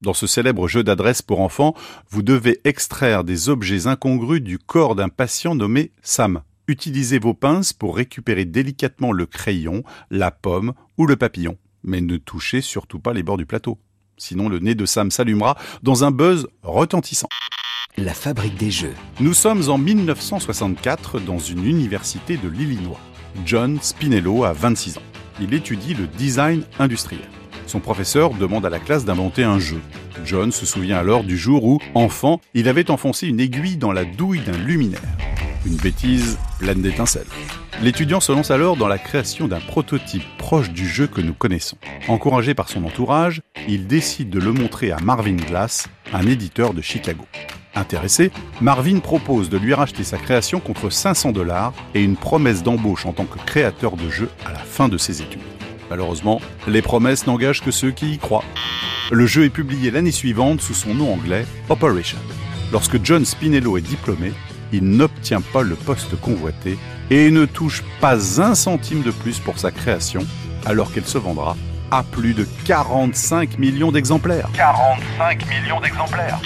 Dans ce célèbre jeu d'adresse pour enfants, vous devez extraire des objets incongrus du corps d'un patient nommé Sam. Utilisez vos pinces pour récupérer délicatement le crayon, la pomme ou le papillon. Mais ne touchez surtout pas les bords du plateau. Sinon le nez de Sam s'allumera dans un buzz retentissant. La fabrique des jeux. Nous sommes en 1964 dans une université de l'Illinois. John Spinello a 26 ans. Il étudie le design industriel. Son professeur demande à la classe d'inventer un jeu. John se souvient alors du jour où, enfant, il avait enfoncé une aiguille dans la douille d'un luminaire. Une bêtise pleine d'étincelles. L'étudiant se lance alors dans la création d'un prototype proche du jeu que nous connaissons. Encouragé par son entourage, il décide de le montrer à Marvin Glass, un éditeur de Chicago. Intéressé, Marvin propose de lui racheter sa création contre 500 dollars et une promesse d'embauche en tant que créateur de jeu à la fin de ses études. Malheureusement, les promesses n'engagent que ceux qui y croient. Le jeu est publié l'année suivante sous son nom anglais Operation. Lorsque John Spinello est diplômé, il n'obtient pas le poste convoité et ne touche pas un centime de plus pour sa création, alors qu'elle se vendra à plus de 45 millions d'exemplaires. 45 millions d'exemplaires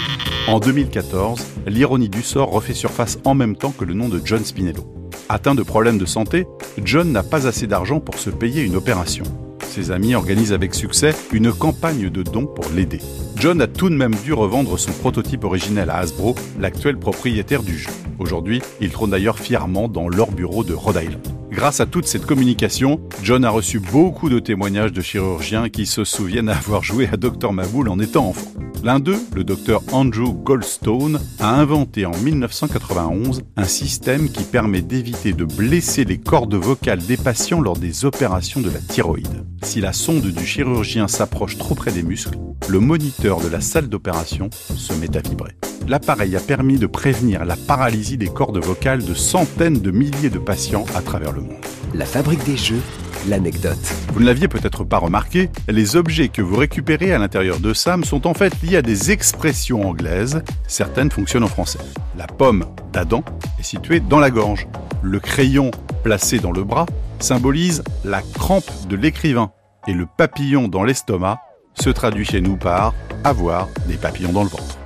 En 2014, l'ironie du sort refait surface en même temps que le nom de John Spinello. Atteint de problèmes de santé, John n'a pas assez d'argent pour se payer une opération. Ses amis organisent avec succès une campagne de dons pour l'aider. John a tout de même dû revendre son prototype originel à Hasbro, l'actuel propriétaire du jeu. Aujourd'hui, il trône d'ailleurs fièrement dans leur bureau de Rhode Island. Grâce à toute cette communication, John a reçu beaucoup de témoignages de chirurgiens qui se souviennent avoir joué à Dr Maboul en étant enfant. L'un d'eux, le docteur Andrew Goldstone, a inventé en 1991 un système qui permet d'éviter de blesser les cordes vocales des patients lors des opérations de la thyroïde. Si la sonde du chirurgien s'approche trop près des muscles, le moniteur de la salle d'opération se met à vibrer. L'appareil a permis de prévenir la paralysie des cordes vocales de centaines de milliers de patients à travers le monde. La fabrique des jeux. L'anecdote. Vous ne l'aviez peut-être pas remarqué, les objets que vous récupérez à l'intérieur de Sam sont en fait liés à des expressions anglaises. Certaines fonctionnent en français. La pomme d'Adam est située dans la gorge. Le crayon placé dans le bras symbolise la crampe de l'écrivain. Et le papillon dans l'estomac se traduit chez nous par avoir des papillons dans le ventre.